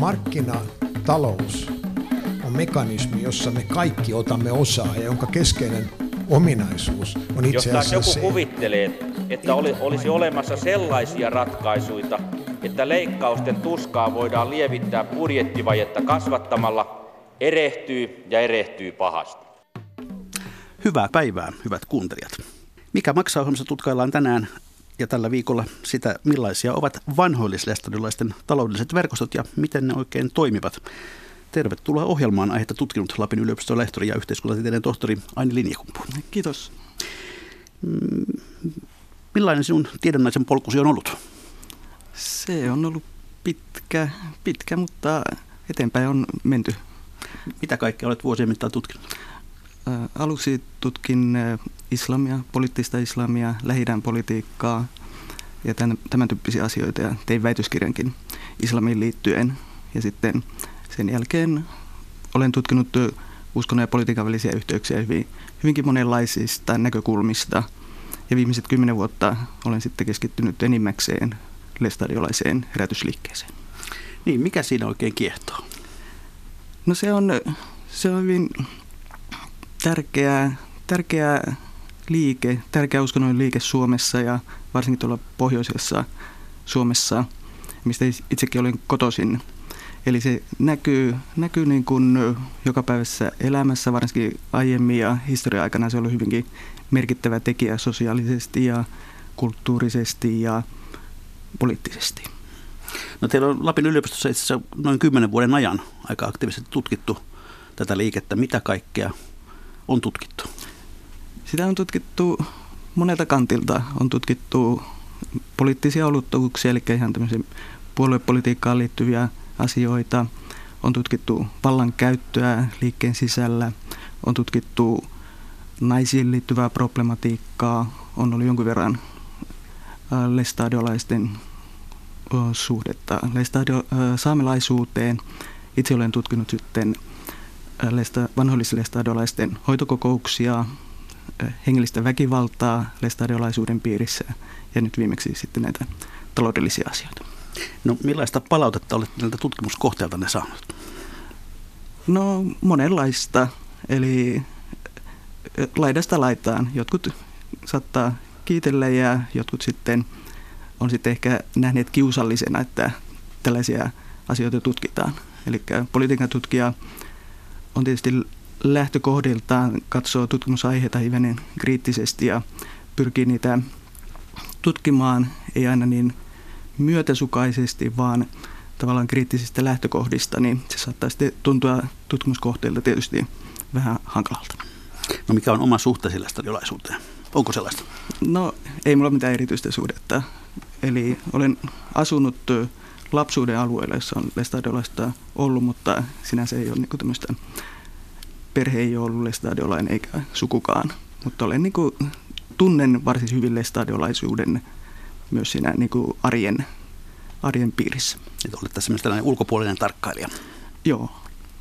markkinatalous on mekanismi, jossa me kaikki otamme osaa ja jonka keskeinen ominaisuus on itse asiassa Jos joku se, kuvittelee, että oli, olisi olemassa sellaisia ratkaisuja, että leikkausten tuskaa voidaan lievittää budjettivajetta kasvattamalla, erehtyy ja erehtyy pahasti. Hyvää päivää, hyvät kuuntelijat. Mikä maksaa ohjelmassa tutkaillaan tänään ja tällä viikolla sitä, millaisia ovat vanhoillislestadiolaisten taloudelliset verkostot ja miten ne oikein toimivat. Tervetuloa ohjelmaan aihetta tutkinut Lapin yliopiston lehtori ja yhteiskuntatieteiden tohtori Aini Linjakumpu. Kiitos. Mm, millainen sinun tiedonnaisen polkusi on ollut? Se on ollut pitkä, pitkä, mutta eteenpäin on menty. Mitä kaikkea olet vuosien mittaan tutkinut? Aluksi tutkin islamia, poliittista islamia, lähi politiikkaa ja tämän, tämän tyyppisiä asioita ja tein väitöskirjankin islamiin liittyen. Ja sitten sen jälkeen olen tutkinut uskonnon ja politiikan välisiä yhteyksiä hyvin, hyvinkin monenlaisista näkökulmista. Ja viimeiset kymmenen vuotta olen sitten keskittynyt enimmäkseen lestadiolaiseen herätysliikkeeseen. Niin, mikä siinä oikein kiehtoo? No se on, se on hyvin tärkeä, tärkeä liike, tärkeä uskonnollinen liike Suomessa ja varsinkin tuolla pohjoisessa Suomessa, mistä itsekin olen kotoisin. Eli se näkyy, näkyy niin kuin jokapäiväisessä elämässä, varsinkin aiemmin ja historia-aikana se on ollut hyvinkin merkittävä tekijä sosiaalisesti ja kulttuurisesti ja poliittisesti. No teillä on Lapin yliopistossa itse asiassa noin kymmenen vuoden ajan aika aktiivisesti tutkittu tätä liikettä. Mitä kaikkea on tutkittu? Sitä on tutkittu monelta kantilta. On tutkittu poliittisia ulottuvuuksia, eli ihan tämmöisiä puoluepolitiikkaan liittyviä asioita. On tutkittu vallan käyttöä liikkeen sisällä. On tutkittu naisiin liittyvää problematiikkaa. On ollut jonkun verran lestadiolaisten suhdetta lestadio, saamelaisuuteen. Itse olen tutkinut sitten vanhollislestadiolaisten hoitokokouksia, hengellistä väkivaltaa lestadiolaisuuden piirissä ja nyt viimeksi sitten näitä taloudellisia asioita. No millaista palautetta olet näiltä tutkimuskohteilta ne saanut? No monenlaista, eli laidasta laitaan. Jotkut saattaa kiitellä ja jotkut sitten on sitten ehkä nähneet kiusallisena, että tällaisia asioita tutkitaan. Eli politiikan tutkija on tietysti lähtökohdiltaan katsoo tutkimusaiheita hivenen kriittisesti ja pyrkii niitä tutkimaan ei aina niin myötäsukaisesti, vaan tavallaan kriittisistä lähtökohdista, niin se saattaa sitten tuntua tutkimuskohteilta tietysti vähän hankalalta. No mikä on oma suhteesi läsnäolaisuuteen? Onko sellaista? No ei mulla mitään erityistä suhdetta. Eli olen asunut lapsuuden alueella, jossa on lestadiolaista ollut, mutta sinänsä ei ole niin tämmöistä, perhe ei ole ollut lestadiolainen eikä sukukaan. Mutta olen niin kuin, tunnen varsin hyvin lestadiolaisuuden myös siinä niin kuin arjen, arjen piirissä. Että olet tässä myös tällainen ulkopuolinen tarkkailija. Joo.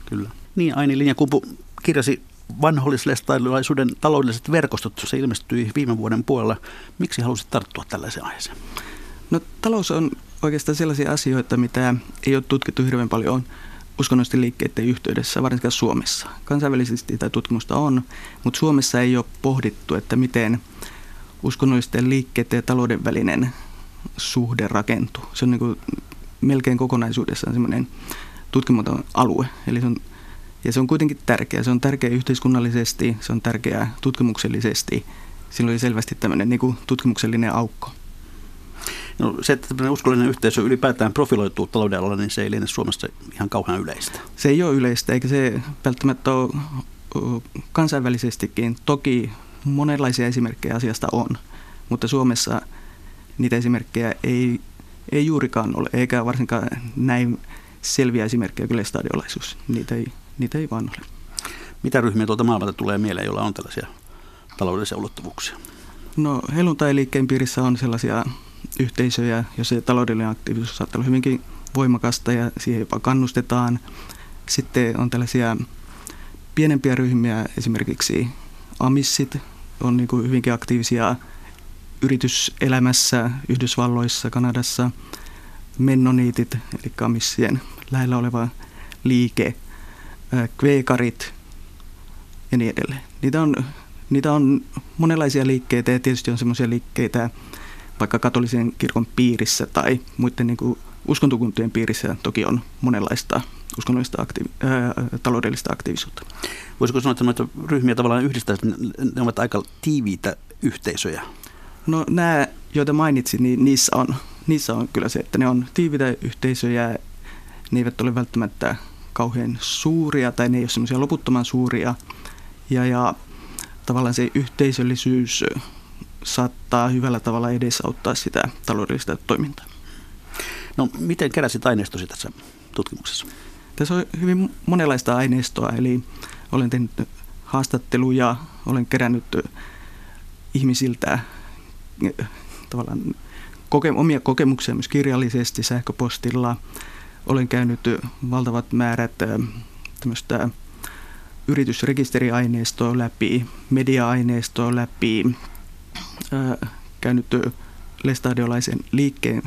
Kyllä. Niin, Aini Linjakumpu kirjasi vanhollislestadiolaisuuden taloudelliset verkostot. Se ilmestyi viime vuoden puolella. Miksi halusit tarttua tällaiseen aiheeseen? No talous on oikeastaan sellaisia asioita, mitä ei ole tutkittu hirveän paljon uskonnollisten liikkeiden yhteydessä, varsinkaan Suomessa. Kansainvälisesti tätä tutkimusta on, mutta Suomessa ei ole pohdittu, että miten uskonnollisten liikkeiden ja talouden välinen suhde rakentuu. Se on niin kuin melkein kokonaisuudessaan semmoinen tutkimaton alue. Eli se on, ja se on kuitenkin tärkeä. Se on tärkeä yhteiskunnallisesti, se on tärkeää tutkimuksellisesti. Silloin oli selvästi tämmöinen niin kuin tutkimuksellinen aukko. No, se, että tämmöinen uskollinen yhteisö ylipäätään profiloituu talouden alalla, niin se ei liene Suomessa ihan kauhean yleistä. Se ei ole yleistä, eikä se välttämättä ole kansainvälisestikin. Toki monenlaisia esimerkkejä asiasta on, mutta Suomessa niitä esimerkkejä ei, ei juurikaan ole, eikä varsinkaan näin selviä esimerkkejä kyllä stadiolaisuus. Niitä ei, niitä ei vaan ole. Mitä ryhmiä tuolta maailmalta tulee mieleen, joilla on tällaisia taloudellisia ulottuvuuksia? No helluntai-liikkeen piirissä on sellaisia yhteisöjä, jos se taloudellinen aktiivisuus saattaa olla hyvinkin voimakasta ja siihen jopa kannustetaan. Sitten on tällaisia pienempiä ryhmiä, esimerkiksi amissit on niin kuin hyvinkin aktiivisia yrityselämässä Yhdysvalloissa, Kanadassa. mennoniitit, eli kamissien lähellä oleva liike, kveekarit ja niin edelleen. Niitä on, niitä on monenlaisia liikkeitä ja tietysti on semmoisia liikkeitä vaikka katolisen kirkon piirissä tai muiden niin kuin uskontokuntien piirissä toki on monenlaista uskonnollista aktiivi- ää, taloudellista aktiivisuutta. Voisiko sanoa, että noita ryhmiä tavallaan yhdistää, että ne ovat aika tiiviitä yhteisöjä? No nämä, joita mainitsin, niin niissä on, niissä on kyllä se, että ne on tiiviitä yhteisöjä, ne eivät ole välttämättä kauhean suuria tai ne ei ole semmoisia loputtoman suuria. Ja, ja tavallaan se yhteisöllisyys saattaa hyvällä tavalla edesauttaa sitä taloudellista toimintaa. No miten keräsit aineistosi tässä tutkimuksessa? Tässä on hyvin monenlaista aineistoa, eli olen tehnyt haastatteluja, olen kerännyt ihmisiltä tavallaan koke, omia kokemuksia myös kirjallisesti sähköpostilla. Olen käynyt valtavat määrät tämmöistä yritysrekisteriaineistoa läpi, media-aineistoa läpi, käynyt lestadiolaisen liikkeen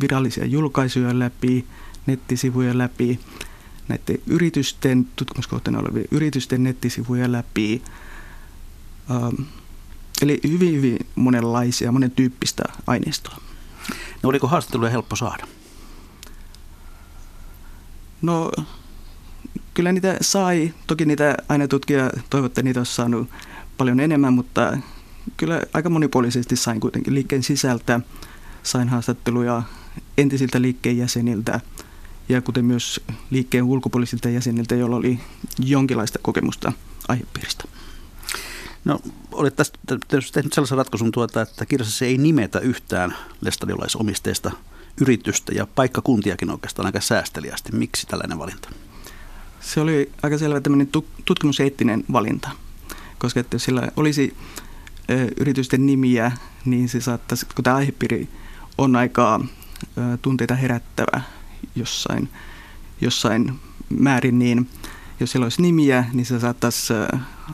virallisia julkaisuja läpi, nettisivuja läpi, näiden yritysten, tutkimuskohteena olevien yritysten nettisivuja läpi. Ähm, eli hyvin, hyvin monenlaisia, monen tyyppistä aineistoa. No oliko haastatteluja helppo saada? No kyllä niitä sai. Toki niitä aina tutkija toivotte, niitä olisi saanut paljon enemmän, mutta kyllä aika monipuolisesti sain kuitenkin liikkeen sisältä. Sain haastatteluja entisiltä liikkeen jäseniltä ja kuten myös liikkeen ulkopuolisilta jäseniltä, joilla oli jonkinlaista kokemusta aihepiiristä. No, olet tästä tehnyt sellaisen ratkaisun, tuota, että kirjassa ei nimetä yhtään lestadiolaisomisteista yritystä ja paikkakuntiakin oikeastaan aika säästeliästi. Miksi tällainen valinta? Se oli aika selvä tämmöinen tutkimuseettinen valinta, koska että jos sillä olisi yritysten nimiä, niin se saattaisi, kun tämä aihepiiri on aika tunteita herättävä jossain, jossain määrin, niin jos siellä olisi nimiä, niin se saattaisi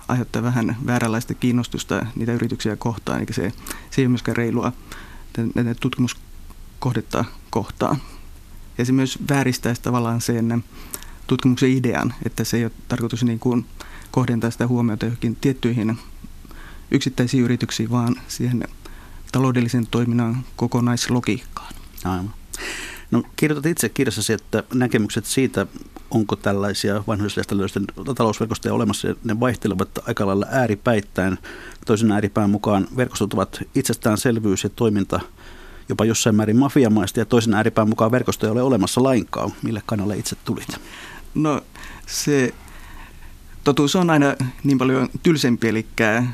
aiheuttaa vähän vääränlaista kiinnostusta niitä yrityksiä kohtaan, eikä se, se ei ole myöskään reilua näitä tutkimuskohdetta kohtaan. Ja se myös vääristäisi tavallaan sen tutkimuksen idean, että se ei ole tarkoitus niin kuin kohdentaa sitä huomiota johonkin tiettyihin yksittäisiin yrityksiin, vaan siihen taloudellisen toiminnan kokonaislogiikkaan. Aivan. No, kirjoitat itse kirjassasi, että näkemykset siitä, onko tällaisia vanhoillislehtälöisten talousverkostoja olemassa, ne vaihtelevat aika lailla ääripäittäin. Toisen ääripään mukaan verkostot ovat itsestäänselvyys ja toiminta jopa jossain määrin mafiamaista, ja toisen ääripään mukaan verkostoja ei ole olemassa lainkaan. Mille kannalle itse tulit? No, se totuus on aina niin paljon tylsempi, eli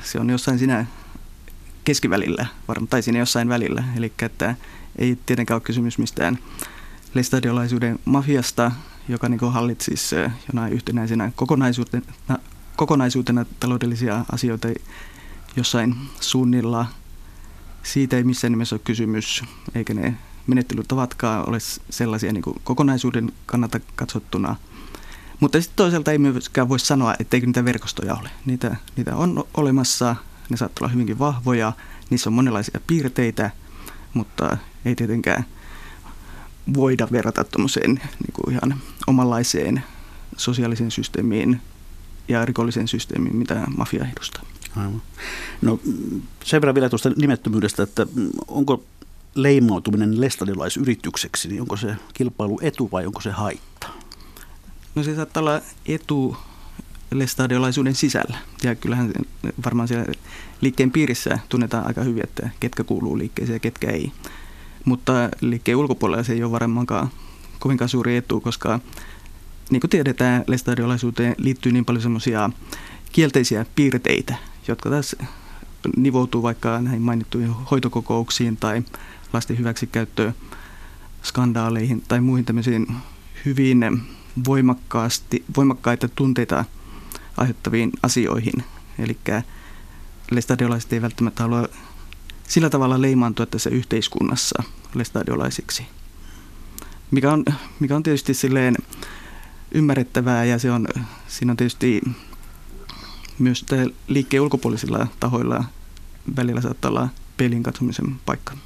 se on jossain siinä keskivälillä, varmaan, tai siinä jossain välillä. Eli että ei tietenkään ole kysymys mistään lestadiolaisuuden mafiasta, joka niin hallitsisi jonain yhtenäisenä kokonaisuutena, kokonaisuutena taloudellisia asioita jossain suunnilla. Siitä ei missään nimessä ole kysymys, eikä ne menettelytavatkaan ole sellaisia niin kokonaisuuden kannalta katsottuna. Mutta sitten toisaalta ei myöskään voi sanoa, etteikö niitä verkostoja ole. Niitä, niitä on olemassa, ne saattavat olla hyvinkin vahvoja, niissä on monenlaisia piirteitä, mutta ei tietenkään voida verrata tuommoiseen niin ihan omanlaiseen sosiaaliseen systeemiin ja rikolliseen systeemiin, mitä mafia edustaa. Aivan. No sen verran vielä tuosta nimettömyydestä, että onko leimautuminen lestadilaisyritykseksi, niin onko se kilpailu etu vai onko se haitta? No se saattaa olla etu lestadiolaisuuden sisällä. Ja kyllähän varmaan siellä liikkeen piirissä tunnetaan aika hyvin, että ketkä kuuluu liikkeeseen ja ketkä ei. Mutta liikkeen ulkopuolella se ei ole varmaankaan kovinkaan suuri etu, koska niin kuin tiedetään, lestadiolaisuuteen liittyy niin paljon semmoisia kielteisiä piirteitä, jotka taas nivoutuu vaikka näihin mainittuihin hoitokokouksiin tai lasten hyväksikäyttöön, skandaaleihin tai muihin tämmöisiin hyvin voimakkaasti, voimakkaita tunteita aiheuttaviin asioihin. Eli lestadiolaiset ei välttämättä halua sillä tavalla leimaantua tässä yhteiskunnassa lestadiolaisiksi. Mikä on, mikä on tietysti silleen ymmärrettävää ja se on, siinä on tietysti myös liikkeen ulkopuolisilla tahoilla välillä saattaa olla pelin katsomisen paikka.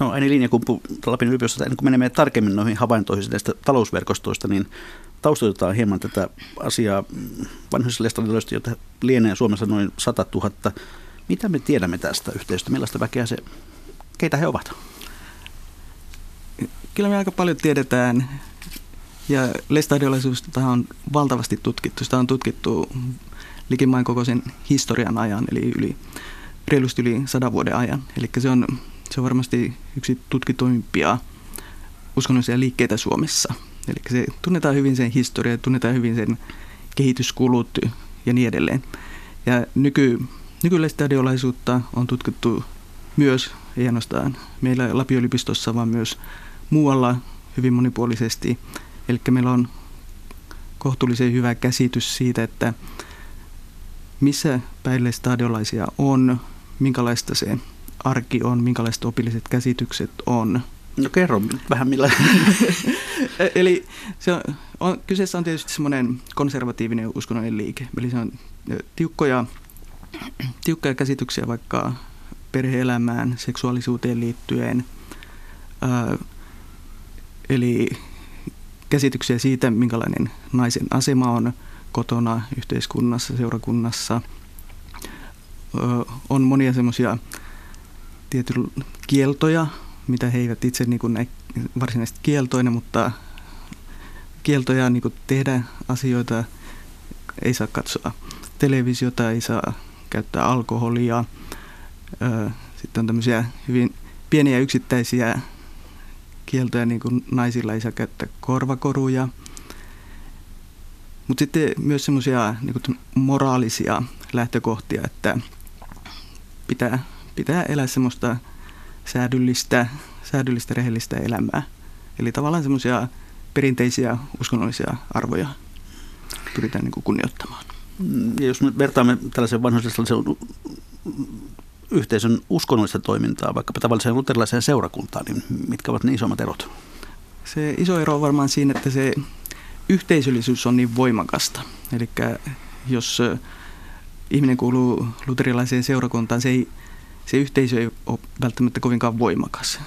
No Aini Linjakumpu Lapin yliopistosta, ennen kuin menemme tarkemmin noihin havaintoihin näistä talousverkostoista, niin taustoitetaan hieman tätä asiaa vanhoissa lestadiloista, joita lienee Suomessa noin 100 000. Mitä me tiedämme tästä yhteisöstä? Millaista väkeä se, keitä he ovat? Kyllä me aika paljon tiedetään ja lestadiolaisuudesta on valtavasti tutkittu. Sitä on tutkittu likimain koko sen historian ajan, eli yli, reilusti yli sadan vuoden ajan. Eli se on, se on varmasti yksi tutkituimpia uskonnollisia liikkeitä Suomessa. Eli se tunnetaan hyvin sen historia, tunnetaan hyvin sen kehityskulut ja niin edelleen. Ja nyky, nykylestadiolaisuutta on tutkittu myös, ei ainoastaan meillä Lapin yliopistossa, vaan myös muualla hyvin monipuolisesti. Eli meillä on kohtuullisen hyvä käsitys siitä, että missä päille stadiolaisia on, minkälaista se arki on, minkälaiset opilliset käsitykset on. No kerro vähän millä. Eli se on, on, kyseessä on tietysti semmoinen konservatiivinen uskonnollinen liike. Eli se on tiukkoja, tiukkoja käsityksiä vaikka perheelämään, seksuaalisuuteen liittyen. Ää, eli käsityksiä siitä, minkälainen naisen asema on kotona, yhteiskunnassa, seurakunnassa. On monia semmoisia tietyllä kieltoja, mitä he eivät itse niin näe varsinaisesti kieltoina, mutta kieltoja niin tehdä asioita, ei saa katsoa televisiota, ei saa käyttää alkoholia. Sitten on tämmöisiä hyvin pieniä yksittäisiä kieltoja, niin kuin naisilla ei saa käyttää korvakoruja. Mutta sitten myös semmoisia niin moraalisia lähtökohtia, että pitää, pitää elää semmoista säädyllistä, säädyllistä rehellistä elämää. Eli tavallaan semmoisia perinteisiä uskonnollisia arvoja pyritään niin kuin kunnioittamaan. Ja jos me vertaamme tällaisen vanhoisen yhteisön uskonnollista toimintaa, vaikkapa tavalliseen luterilaiseen seurakuntaan, niin mitkä ovat ne isommat erot? Se iso ero on varmaan siinä, että se yhteisöllisyys on niin voimakasta. Eli jos ihminen kuuluu luterilaiseen seurakuntaan, se, ei, se yhteisö ei ole välttämättä kovinkaan voimakas.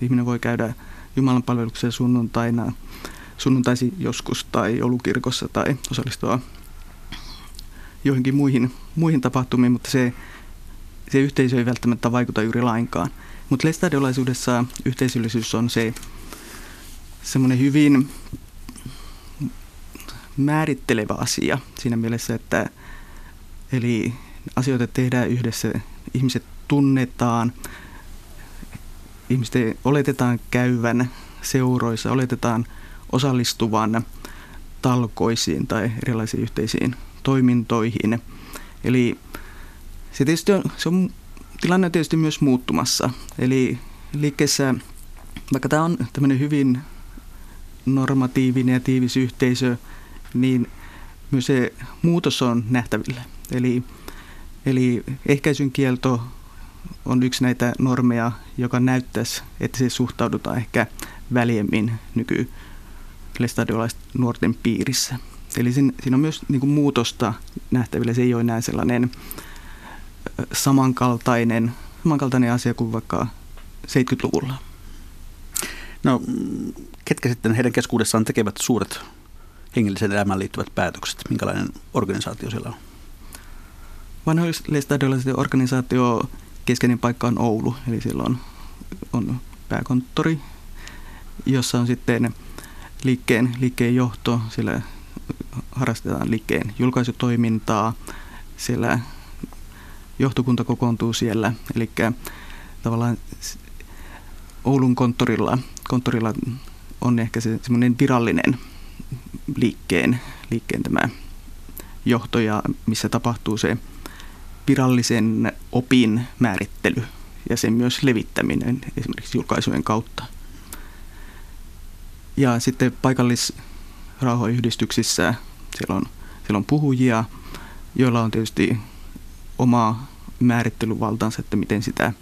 Ihminen voi käydä Jumalan palvelukseen sunnuntaina, sunnuntaisi joskus tai joulukirkossa tai osallistua joihinkin muihin, muihin tapahtumiin, mutta se se yhteisö ei välttämättä vaikuta juuri lainkaan. Mutta lestadiolaisuudessa yhteisöllisyys on se semmoinen hyvin määrittelevä asia siinä mielessä, että eli asioita tehdään yhdessä, ihmiset tunnetaan, ihmisten oletetaan käyvän seuroissa, oletetaan osallistuvan talkoisiin tai erilaisiin yhteisiin toimintoihin. Eli se, tietysti on, se on, tilanne on tietysti myös muuttumassa. Eli liikkeessä, vaikka tämä on tämmöinen hyvin normatiivinen ja tiivis yhteisö, niin myös se muutos on nähtävillä. Eli, eli ehkäisyn kielto on yksi näitä normeja, joka näyttäisi, että se suhtaudutaan ehkä väljemmin nyky nuorten piirissä. Eli siinä, siinä on myös niin kuin muutosta nähtävillä. Se ei ole enää sellainen samankaltainen, samankaltainen asia kuin vaikka 70-luvulla. No, ketkä sitten heidän keskuudessaan tekevät suuret hengellisen elämään liittyvät päätökset? Minkälainen organisaatio siellä on? Vanhoillisestadiolaisen organisaatio keskeinen paikka on Oulu, eli siellä on, on pääkonttori, jossa on sitten liikkeen, liikkeen johto, siellä harrastetaan liikkeen julkaisutoimintaa, siellä johtokunta kokoontuu siellä. Eli tavallaan Oulun konttorilla, konttorilla on ehkä se semmoinen virallinen liikkeen, liikkeen tämä johto ja missä tapahtuu se virallisen opin määrittely ja sen myös levittäminen esimerkiksi julkaisujen kautta. Ja sitten paikallisrauhoyhdistyksissä siellä on, siellä on puhujia, joilla on tietysti oma määrittelyvaltaansa, että miten sitä,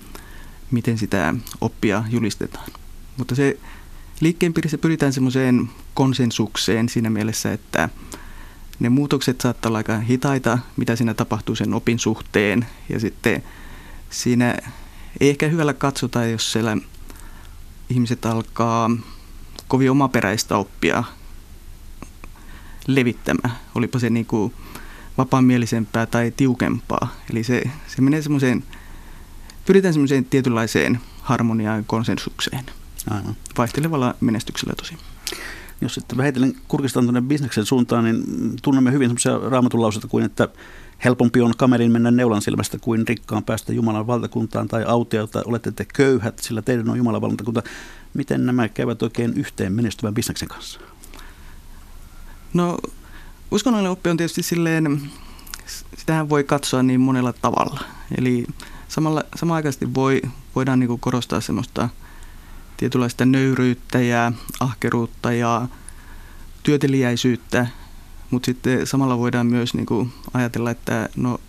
miten sitä oppia julistetaan. Mutta se liikkeen piirissä pyritään semmoiseen konsensukseen siinä mielessä, että ne muutokset saattaa olla aika hitaita, mitä siinä tapahtuu sen opin suhteen. Ja sitten siinä ei ehkä hyvällä katsota, jos siellä ihmiset alkaa kovin omaperäistä oppia levittämään. Olipa se niin kuin vapaamielisempää tai tiukempaa. Eli se, se menee semmoiseen, pyritään semmoiseen tietynlaiseen harmoniaan ja konsensukseen. Aivan. Vaihtelevalla menestyksellä tosi. Jos sitten vähitellen kurkistaan tuonne bisneksen suuntaan, niin tunnemme hyvin semmoisia raamatun lauseita kuin, että helpompi on kamerin mennä neulan silmästä kuin rikkaan päästä Jumalan valtakuntaan tai autiota. Olette te köyhät, sillä teidän on Jumalan valtakunta. Miten nämä käyvät oikein yhteen menestyvän bisneksen kanssa? No uskonnollinen oppi on tietysti silleen, sitähän voi katsoa niin monella tavalla. Eli samalla, samanaikaisesti voi, voidaan niin korostaa semmoista tietynlaista nöyryyttä ja ahkeruutta ja työteliäisyyttä, mutta sitten samalla voidaan myös niin kuin ajatella, että no,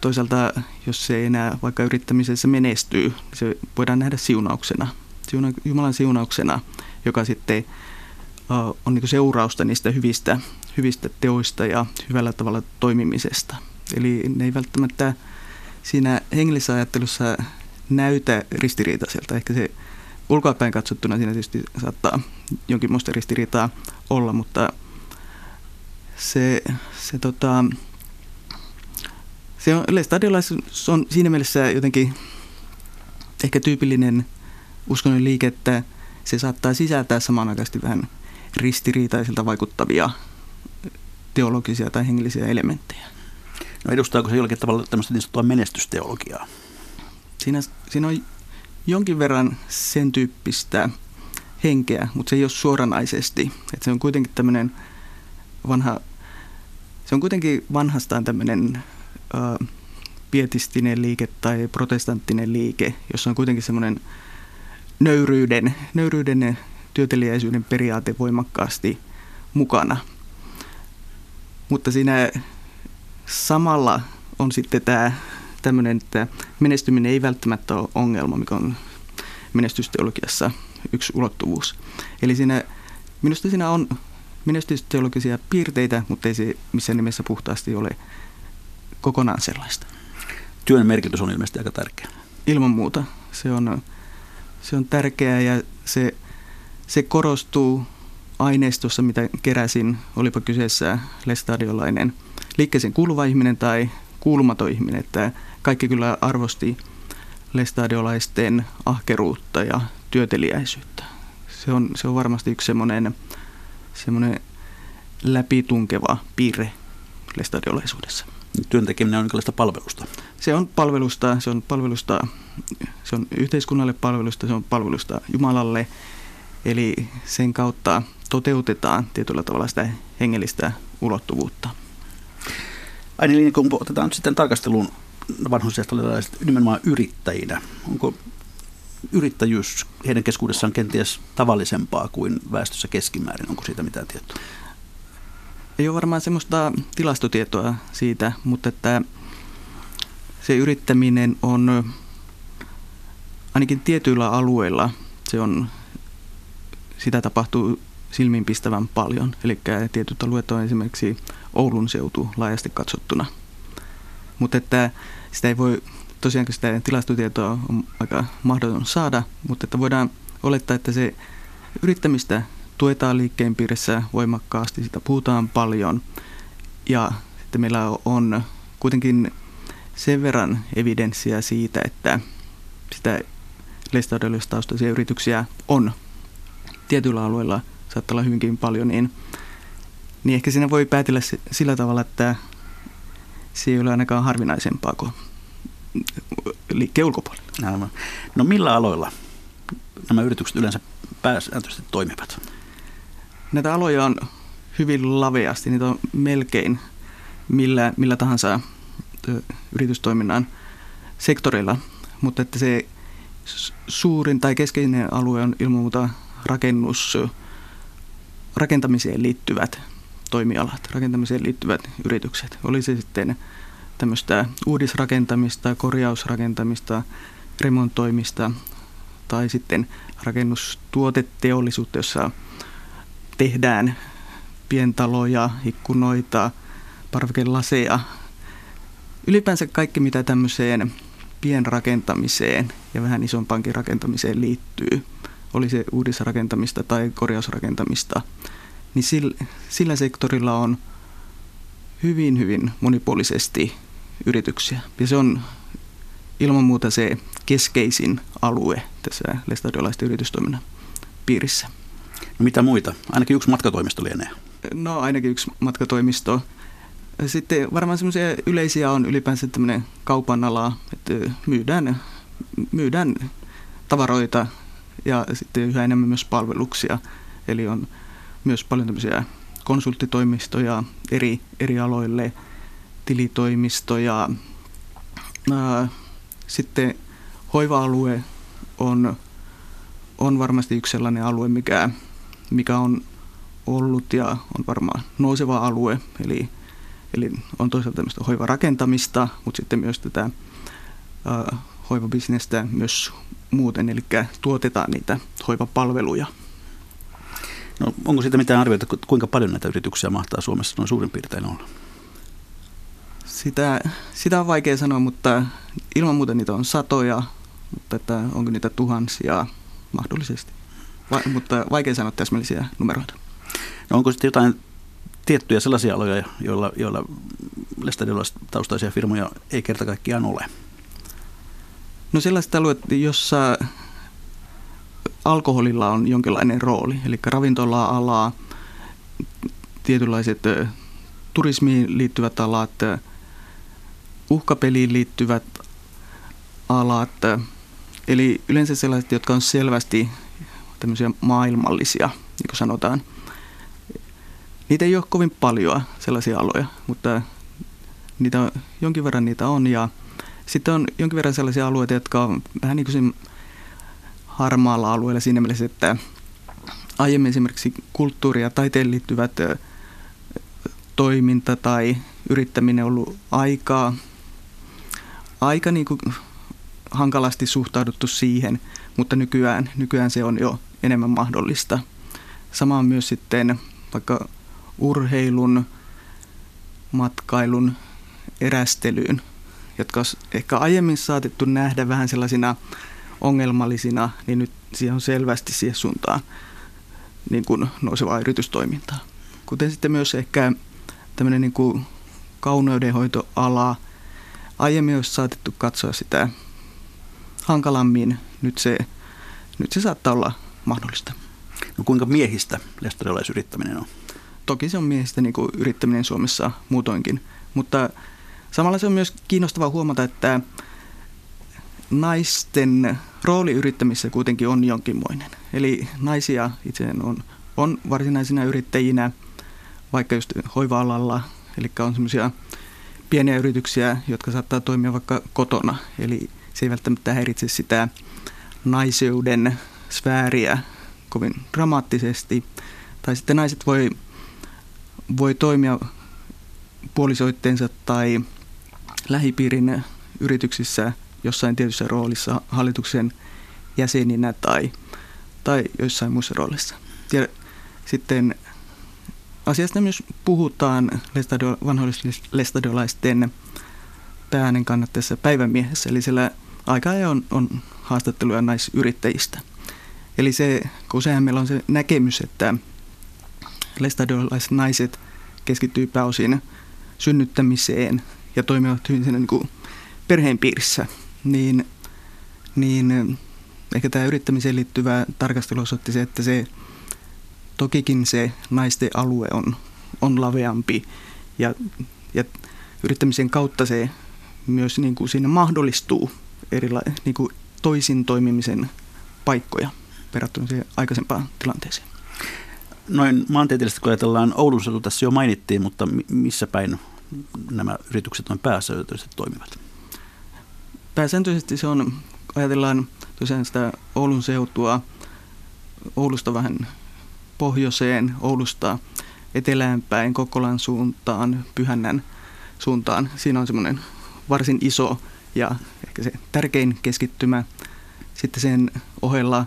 toisaalta jos se ei enää vaikka yrittämisessä menestyy, se voidaan nähdä siunauksena, Jumalan siunauksena, joka sitten on niin seurausta niistä hyvistä, hyvistä teoista ja hyvällä tavalla toimimisesta. Eli ne ei välttämättä siinä hengellisessä ajattelussa näytä ristiriitaiselta. Ehkä se ulkoapäin katsottuna siinä tietysti saattaa jonkinlaista ristiriitaa olla, mutta se, se, tota, se on, yleistadiolaisuus on siinä mielessä jotenkin ehkä tyypillinen uskonnon liike, että se saattaa sisältää samanaikaisesti vähän ristiriitaisilta vaikuttavia teologisia tai hengellisiä elementtejä. No edustaako se jollakin tavalla tämmöistä niin sanottua menestysteologiaa? Siinä, siinä on jonkin verran sen tyyppistä henkeä, mutta se ei ole suoranaisesti. Että se on kuitenkin tämmöinen vanha, se on kuitenkin vanhastaan tämmöinen pietistinen liike tai protestanttinen liike, jossa on kuitenkin semmoinen nöyryyden, nöyryyden työtelijäisyyden periaate voimakkaasti mukana. Mutta siinä samalla on sitten tämä tämmöinen, että menestyminen ei välttämättä ole ongelma, mikä on menestysteologiassa yksi ulottuvuus. Eli siinä, minusta siinä on menestysteologisia piirteitä, mutta ei se missään nimessä puhtaasti ole kokonaan sellaista. Työn merkitys on ilmeisesti aika tärkeä. Ilman muuta. Se on, se on tärkeää ja se, se korostuu aineistossa, mitä keräsin, olipa kyseessä lestadiolainen liikkeeseen kuuluva ihminen tai kuulumaton ihminen, että kaikki kyllä arvosti lestadiolaisten ahkeruutta ja työteliäisyyttä. Se on, se on varmasti yksi semmoinen, semmoinen läpitunkeva piirre lestadiolaisuudessa. Työn tekeminen on jonkinlaista palvelusta. Se on palvelusta, se on palvelusta, se on yhteiskunnalle palvelusta, se on palvelusta Jumalalle. Eli sen kautta toteutetaan tietyllä tavalla sitä hengellistä ulottuvuutta. Aini niin kun otetaan nyt sitten tarkasteluun vanhusjärjestölaiset nimenomaan yrittäjinä. Onko yrittäjyys heidän keskuudessaan kenties tavallisempaa kuin väestössä keskimäärin? Onko siitä mitään tietoa? Ei ole varmaan semmoista tilastotietoa siitä, mutta että se yrittäminen on ainakin tietyillä alueilla, se on, sitä tapahtuu silmiinpistävän paljon. Eli tietyt alueet on esimerkiksi Oulun seutu laajasti katsottuna. Mutta että sitä ei voi, tosiaankin sitä tilastotietoa on aika mahdoton saada, mutta että voidaan olettaa, että se yrittämistä tuetaan liikkeen piirissä voimakkaasti, sitä puhutaan paljon ja sitten meillä on kuitenkin sen verran evidenssiä siitä, että sitä lestaudellisuustaustaisia yrityksiä on tietyillä alueilla saattaa olla hyvinkin paljon, niin, niin ehkä siinä voi päätellä sillä tavalla, että se ei ole ainakaan harvinaisempaa kuin liikkeen ulkopuolella. No millä aloilla nämä yritykset yleensä pääsääntöisesti toimivat? Näitä aloja on hyvin laveasti, niitä on melkein millä, millä tahansa yritystoiminnan sektorilla, mutta että se suurin tai keskeinen alue on ilman muuta rakennus, rakentamiseen liittyvät toimialat, rakentamiseen liittyvät yritykset. Oli se sitten tämmöistä uudisrakentamista, korjausrakentamista, remontoimista tai sitten rakennustuoteteollisuutta, jossa tehdään pientaloja, ikkunoita, parvekelaseja. Ylipäänsä kaikki, mitä tämmöiseen pienrakentamiseen ja vähän isompaankin rakentamiseen liittyy, oli se uudisrakentamista tai korjausrakentamista, niin sillä, sillä sektorilla on hyvin, hyvin monipuolisesti yrityksiä. Ja se on ilman muuta se keskeisin alue tässä lestadiolaisten yritystoiminnan piirissä. No mitä muita? Ainakin yksi matkatoimisto lienee. No ainakin yksi matkatoimisto. Sitten varmaan semmoisia yleisiä on ylipäänsä tämmöinen kaupan ala, että myydään, myydään tavaroita ja sitten yhä enemmän myös palveluksia. Eli on myös paljon tämmöisiä konsulttitoimistoja eri, eri aloille, tilitoimistoja. Sitten hoiva-alue on, on varmasti yksi sellainen alue, mikä, mikä on ollut ja on varmaan nouseva alue. Eli, eli on toisaalta tämmöistä hoivarakentamista, mutta sitten myös tätä hoivabisnestä myös muuten, eli tuotetaan niitä hoivapalveluja. No, onko siitä mitään arvioita, kuinka paljon näitä yrityksiä mahtaa Suomessa noin suurin piirtein olla? Sitä, sitä on vaikea sanoa, mutta ilman muuta niitä on satoja, mutta että onko niitä tuhansia mahdollisesti. Va, mutta vaikea sanoa täsmällisiä numeroita. No onko sitten jotain tiettyjä sellaisia aloja, joilla, joilla taustaisia firmoja ei kerta kaikkiaan ole? No sellaiset alueet, jossa alkoholilla on jonkinlainen rooli, eli ravintola-alaa, tietynlaiset turismiin liittyvät alat, uhkapeliin liittyvät alat, eli yleensä sellaiset, jotka on selvästi tämmöisiä maailmallisia, niin kuin sanotaan. Niitä ei ole kovin paljon sellaisia aloja, mutta niitä, jonkin verran niitä on ja sitten on jonkin verran sellaisia alueita, jotka on vähän niin kuin harmaalla alueella siinä mielessä, että aiemmin esimerkiksi kulttuuri- ja taiteen liittyvät toiminta tai yrittäminen on ollut aikaa, aika niin kuin hankalasti suhtauduttu siihen, mutta nykyään, nykyään se on jo enemmän mahdollista. Sama on myös sitten vaikka urheilun, matkailun, erästelyyn, jotka ehkä aiemmin saatettu nähdä vähän sellaisina ongelmallisina, niin nyt siihen on selvästi siihen suuntaan niin kuin nousevaa yritystoimintaa. Kuten sitten myös ehkä tämmöinen niin kuin kauneudenhoitoala. Aiemmin olisi saatettu katsoa sitä hankalammin. Nyt se, nyt se saattaa olla mahdollista. No kuinka miehistä lestadiolaisyrittäminen on? Toki se on miehistä niin kuin yrittäminen Suomessa muutoinkin, mutta samalla se on myös kiinnostavaa huomata, että naisten rooli yrittämisessä kuitenkin on jonkinmoinen. Eli naisia itse on, on varsinaisina yrittäjinä, vaikka just hoiva-alalla, eli on semmoisia pieniä yrityksiä, jotka saattaa toimia vaikka kotona, eli se ei välttämättä häiritse sitä naiseuden sfääriä kovin dramaattisesti. Tai sitten naiset voi, voi toimia puolisoitteensa tai lähipiirin yrityksissä jossain tietyssä roolissa hallituksen jäseninä tai, tai joissain muissa roolissa. Ja sitten asiasta myös puhutaan lestadio, vanhoillislestadiolaisten päänen kannattaessa päivämiehessä, eli siellä aika on, on haastatteluja naisyrittäjistä. Eli se, kun useinhan meillä on se näkemys, että lestadiolaiset naiset keskittyy pääosin synnyttämiseen ja toimivat hyvin siinä niin kuin perheen piirissä, niin, niin ehkä tämä yrittämiseen liittyvä tarkastelu osoitti se, että se tokikin se naisten alue on, on laveampi ja, ja yrittämisen kautta se myös niin kuin siinä mahdollistuu erila- niin kuin toisin toimimisen paikkoja verrattuna siihen aikaisempaan tilanteeseen. Noin maantieteellisesti kun ajatellaan, Oulun seutu tässä jo mainittiin, mutta missä päin nämä yritykset on päässä toimivat? pääsääntöisesti se on, ajatellaan tosiaan sitä Oulun seutua, Oulusta vähän pohjoiseen, Oulusta etelään päin, Kokkolan suuntaan, Pyhännän suuntaan. Siinä on semmoinen varsin iso ja ehkä se tärkein keskittymä. Sitten sen ohella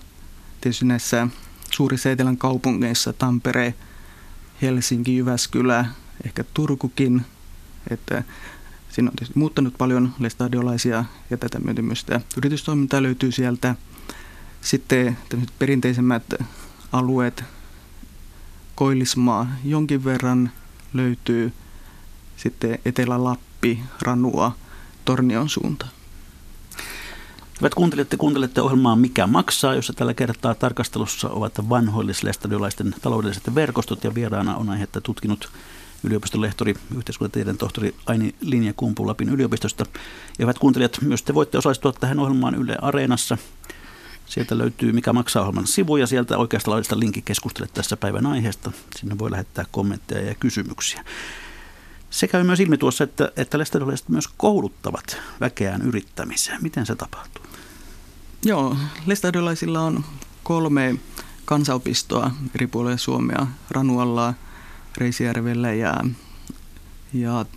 tietysti näissä suurissa etelän kaupungeissa, Tampere, Helsinki, Jyväskylä, ehkä Turkukin, että Siinä on tietysti muuttanut paljon lestadiolaisia ja tätä myöten myös sitä yritystoimintaa löytyy sieltä. Sitten perinteisemmät alueet, Koillismaa jonkin verran löytyy, sitten Etelä-Lappi, Ranua, Tornion suunta. Hyvät kuuntelijat, te kuuntelette ohjelmaa Mikä maksaa, jossa tällä kertaa tarkastelussa ovat vanhoillislestadiolaisten taloudelliset verkostot ja vieraana on aihetta tutkinut yliopiston lehtori, yhteiskuntatieteen tohtori Aini Linja Kumpu Lapin yliopistosta. Ja hyvät kuuntelijat, myös te voitte osallistua tähän ohjelmaan Yle Areenassa. Sieltä löytyy Mikä maksaa ohjelman sivu ja sieltä oikeasta laidasta linkki keskustele tässä päivän aiheesta. Sinne voi lähettää kommentteja ja kysymyksiä. Se käy myös ilmi tuossa, että, että lestadiolaiset myös kouluttavat väkeään yrittämiseen. Miten se tapahtuu? Joo, lestadiolaisilla on kolme kansaopistoa eri puolilla Suomea. Ranualla, Reisjärvellä ja, ja äh,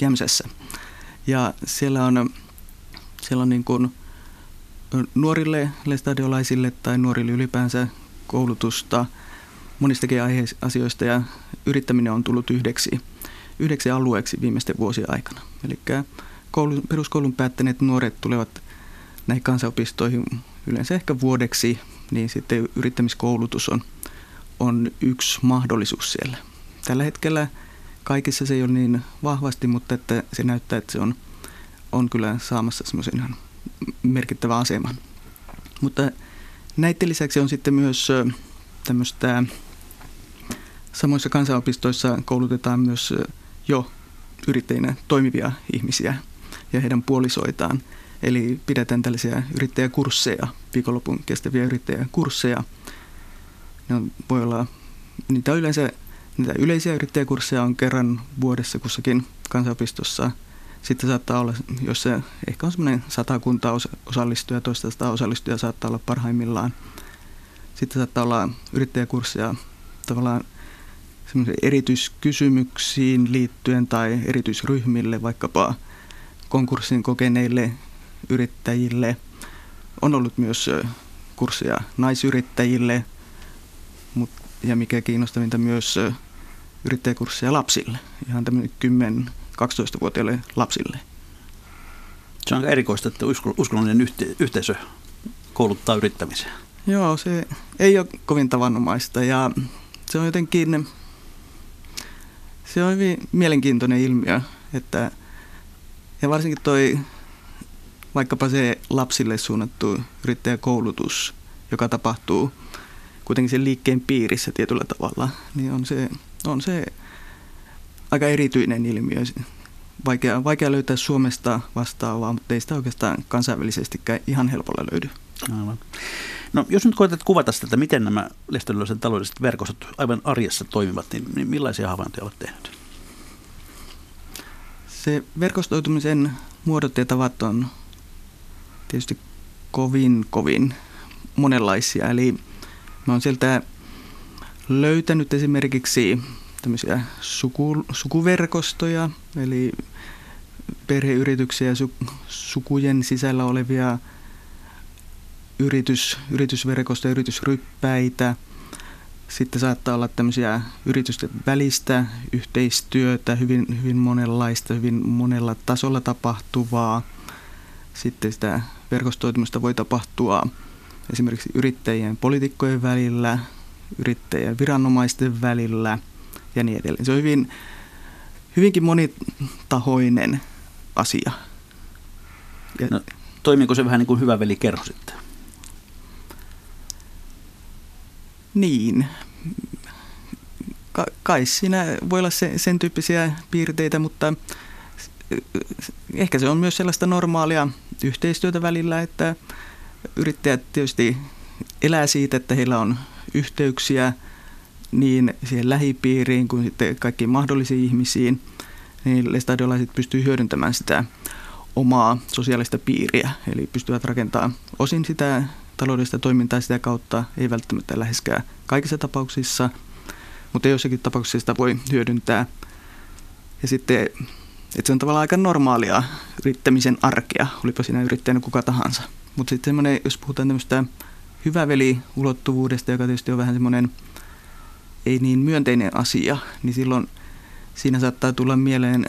Jämsässä. Ja siellä on, siellä on niin kuin nuorille lestadiolaisille tai nuorille ylipäänsä koulutusta monistakin asioista ja yrittäminen on tullut yhdeksi, yhdeksi alueeksi viimeisten vuosien aikana. Eli koulun, peruskoulun päättäneet nuoret tulevat näihin kansanopistoihin yleensä ehkä vuodeksi, niin sitten yrittämiskoulutus on on yksi mahdollisuus siellä. Tällä hetkellä kaikissa se ei ole niin vahvasti, mutta että se näyttää, että se on, on kyllä saamassa semmoisen ihan merkittävän aseman. Mutta näiden lisäksi on sitten myös tämmöistä, samoissa kansanopistoissa koulutetaan myös jo yrittäjinä toimivia ihmisiä ja heidän puolisoitaan. Eli pidetään tällaisia yrittäjäkursseja, viikonlopun kestäviä yrittäjäkursseja – ne voi olla, niitä yleensä, niitä yleisiä yrittäjäkursseja on kerran vuodessa kussakin kansanopistossa. Sitten saattaa olla, jos se ehkä on semmoinen satakunta osallistuja, toista sata osallistujaa saattaa olla parhaimmillaan. Sitten saattaa olla yrittäjäkursseja tavallaan erityiskysymyksiin liittyen tai erityisryhmille, vaikkapa konkurssin kokeneille yrittäjille. On ollut myös kursseja naisyrittäjille, ja mikä kiinnostavinta myös yrittäjäkursseja lapsille, ihan tämmöinen 10-12-vuotiaille lapsille. Se on erikoista, että uskonnollinen yhte- yhteisö kouluttaa yrittämiseen. Joo, se ei ole kovin tavanomaista ja se on jotenkin, se on hyvin mielenkiintoinen ilmiö, että ja varsinkin toi vaikkapa se lapsille suunnattu yrittäjäkoulutus, joka tapahtuu kuitenkin sen liikkeen piirissä tietyllä tavalla, niin on se, on se aika erityinen ilmiö. Vaikea, vaikea löytää Suomesta vastaavaa, mutta ei sitä oikeastaan kansainvälisestikään ihan helpolla löydy. Aivan. No, jos nyt koetat kuvata sitä, että miten nämä lestadiolaisen taloudelliset verkostot aivan arjessa toimivat, niin, niin millaisia havaintoja olet tehnyt? Se verkostoitumisen muodot ja tavat on tietysti kovin, kovin monenlaisia. Eli Mä oon sieltä löytänyt esimerkiksi tämmöisiä suku, sukuverkostoja, eli perheyrityksiä ja su, sukujen sisällä olevia yritys, yritysverkostoja, yritysryppäitä. Sitten saattaa olla tämmöisiä yritysten välistä yhteistyötä, hyvin, hyvin monenlaista, hyvin monella tasolla tapahtuvaa. Sitten sitä verkostoitumista voi tapahtua esimerkiksi yrittäjien poliitikkojen välillä, yrittäjien viranomaisten välillä ja niin edelleen. Se on hyvin, hyvinkin monitahoinen asia. Ja no, toimiiko se vähän niin kuin hyvä veli kerho sitten? Niin. Ka- kai siinä voi olla se, sen tyyppisiä piirteitä, mutta ehkä se on myös sellaista normaalia yhteistyötä välillä, että yrittäjät tietysti elää siitä, että heillä on yhteyksiä niin siihen lähipiiriin kuin sitten kaikkiin mahdollisiin ihmisiin, niin lestadiolaiset pystyy hyödyntämään sitä omaa sosiaalista piiriä, eli pystyvät rakentamaan osin sitä taloudellista toimintaa sitä kautta, ei välttämättä läheskään kaikissa tapauksissa, mutta joissakin tapauksissa sitä voi hyödyntää. Ja sitten, että se on tavallaan aika normaalia yrittämisen arkea, olipa siinä yrittäjänä kuka tahansa. Mutta sitten semmoinen, jos puhutaan tämmöistä hyväveli-ulottuvuudesta, joka tietysti on vähän semmoinen ei niin myönteinen asia, niin silloin siinä saattaa tulla mieleen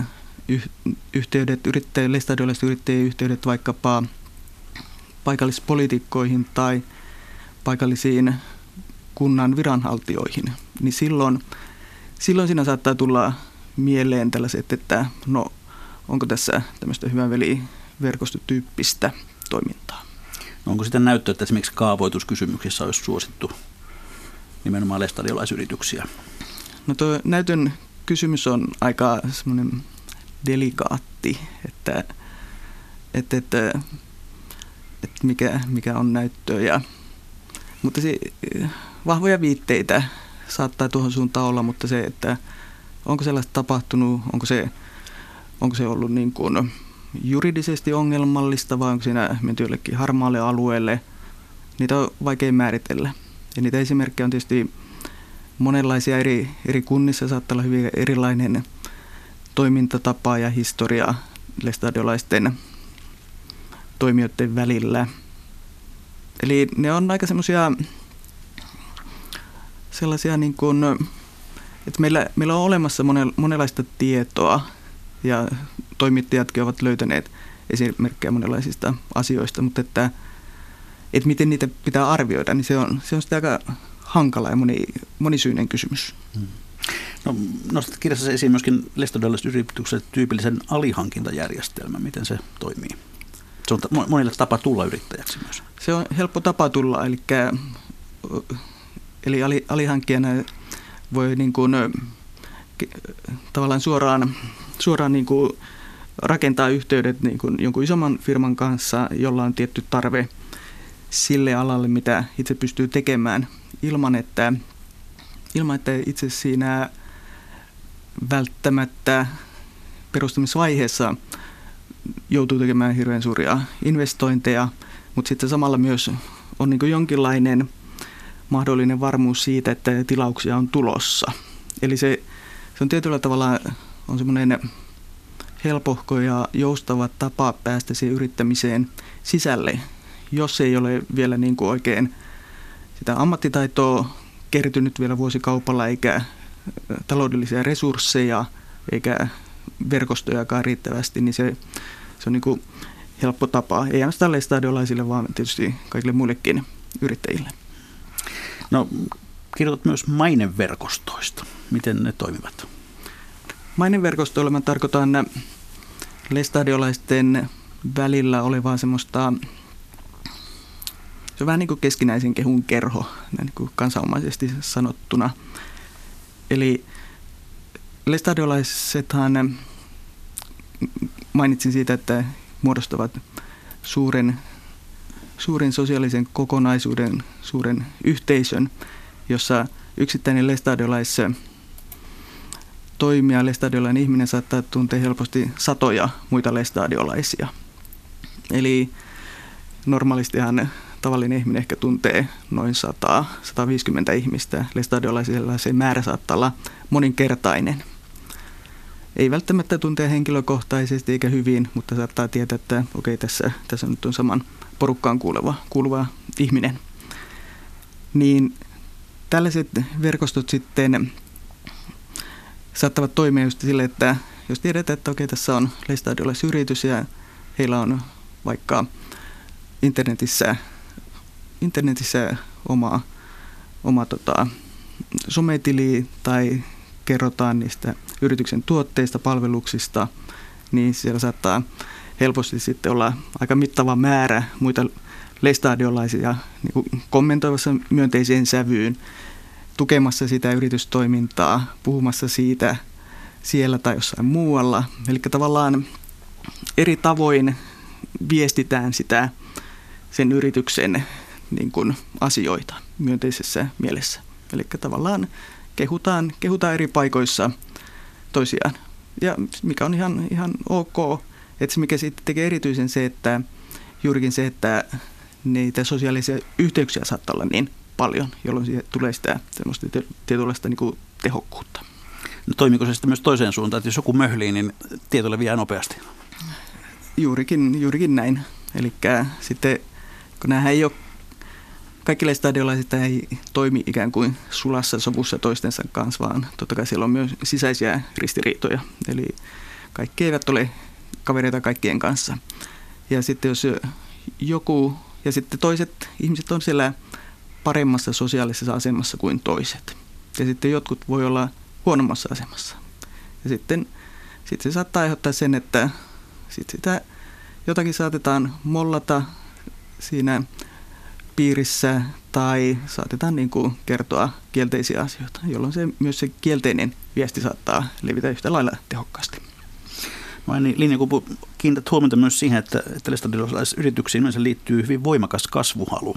yhteydet, yrittäjien, lestadiolaiset yrittäjien yhteydet vaikkapa paikallispolitiikkoihin tai paikallisiin kunnan viranhaltijoihin, niin silloin, silloin siinä saattaa tulla mieleen tällaiset, että no onko tässä tämmöistä hyvän veliverkostotyyppistä toimintaa. Onko sitten näyttöä, että esimerkiksi kaavoituskysymyksissä olisi suosittu nimenomaan lestadiolaisyrityksiä? No tuo näytön kysymys on aika semmoinen delikaatti, että, että, että, että mikä, mikä on näyttöä. Ja, mutta se, vahvoja viitteitä saattaa tuohon suuntaan olla, mutta se, että onko sellaista tapahtunut, onko se, onko se ollut niin kuin juridisesti ongelmallista vai onko siinä menty jollekin harmaalle alueelle, niitä on vaikea määritellä. Ja niitä esimerkkejä on tietysti monenlaisia eri, eri kunnissa, saattaa olla hyvin erilainen toimintatapa ja historia lestadiolaisten toimijoiden välillä. Eli ne on aika semmoisia sellaisia niin kuin, että meillä, meillä on olemassa monenlaista tietoa ja toimittajatkin ovat löytäneet esimerkkejä monenlaisista asioista, mutta että, että miten niitä pitää arvioida, niin se on, se on sitä aika hankala ja moni, monisyinen kysymys. Hmm. No, nostat kirjassa esiin myöskin lestodalliset yritykset tyypillisen alihankintajärjestelmän. Miten se toimii? Se on monille tapa tulla yrittäjäksi myös. Se on helppo tapa tulla, eli, eli alihankkijana voi niin kuin, tavallaan suoraan, suoraan niin kuin rakentaa yhteydet niin kuin jonkun isomman firman kanssa, jolla on tietty tarve sille alalle, mitä itse pystyy tekemään ilman, että, ilman, että itse siinä välttämättä perustamisvaiheessa joutuu tekemään hirveän suuria investointeja, mutta sitten samalla myös on niin jonkinlainen mahdollinen varmuus siitä, että tilauksia on tulossa. Eli se, se on tietyllä tavalla on semmoinen helpohko ja joustava tapa päästä siihen yrittämiseen sisälle, jos ei ole vielä niin kuin oikein sitä ammattitaitoa kertynyt vielä vuosikaupalla eikä taloudellisia resursseja eikä verkostojakaan riittävästi, niin se, se on niin kuin helppo tapa. Ei ainoastaan stadiolaisille, vaan tietysti kaikille muillekin yrittäjille. No, kirjoitat myös maineverkostoista. Miten ne toimivat? Maineverkostoilla mä tarkoitan lestadiolaisten välillä olevaa semmoista, se on vähän niin kuin keskinäisen kehun kerho, niin kuin kansanomaisesti sanottuna. Eli lestadiolaisethan, mainitsin siitä, että muodostavat suuren, suuren sosiaalisen kokonaisuuden, suuren yhteisön, jossa yksittäinen lestadiolais toimija, lestadiolainen ihminen saattaa tuntea helposti satoja muita lestadiolaisia. Eli normaalistihan tavallinen ihminen ehkä tuntee noin 100, 150 ihmistä. Lestadiolaisilla se määrä saattaa olla moninkertainen. Ei välttämättä tuntee henkilökohtaisesti eikä hyvin, mutta saattaa tietää, että okei, tässä, tässä nyt on saman porukkaan kuuluva, kuuluva ihminen. Niin tällaiset verkostot sitten saattavat toimia just sille, että jos tiedetään, että okei, tässä on yritys ja heillä on vaikka internetissä, internetissä oma, oma tota, sometili tai kerrotaan niistä yrityksen tuotteista, palveluksista, niin siellä saattaa helposti sitten olla aika mittava määrä muita lestadiolaisia niin kommentoivassa myönteiseen sävyyn tukemassa sitä yritystoimintaa, puhumassa siitä siellä tai jossain muualla. Eli tavallaan eri tavoin viestitään sitä sen yrityksen niin kuin asioita myönteisessä mielessä. Eli tavallaan kehutaan, kehutaan eri paikoissa toisiaan. Ja mikä on ihan, ihan ok, että se mikä siitä tekee erityisen se, että juurikin se, että niitä sosiaalisia yhteyksiä saattaa olla niin paljon, jolloin siihen tulee sitä semmoista tietynlaista niin tehokkuutta. No, toimiko se sitten myös toiseen suuntaan, että jos joku möhlii, niin tieto leviää nopeasti? Juurikin, juurikin näin. Eli sitten, kun nämä ei ole, kaikki stadiolaiset ei toimi ikään kuin sulassa sovussa toistensa kanssa, vaan totta kai siellä on myös sisäisiä ristiriitoja. Eli kaikki eivät ole kavereita kaikkien kanssa. Ja sitten jos joku, ja sitten toiset ihmiset on siellä paremmassa sosiaalisessa asemassa kuin toiset. Ja sitten jotkut voi olla huonommassa asemassa. Ja sitten, sitten se saattaa aiheuttaa sen, että sitten sitä jotakin saatetaan mollata siinä piirissä tai saatetaan niin kuin kertoa kielteisiä asioita, jolloin se, myös se kielteinen viesti saattaa levitä yhtä lailla tehokkaasti. No niin, Linja, kun kiinnität huomiota myös siihen, että, että yrityksiin yleensä liittyy hyvin voimakas kasvuhalu.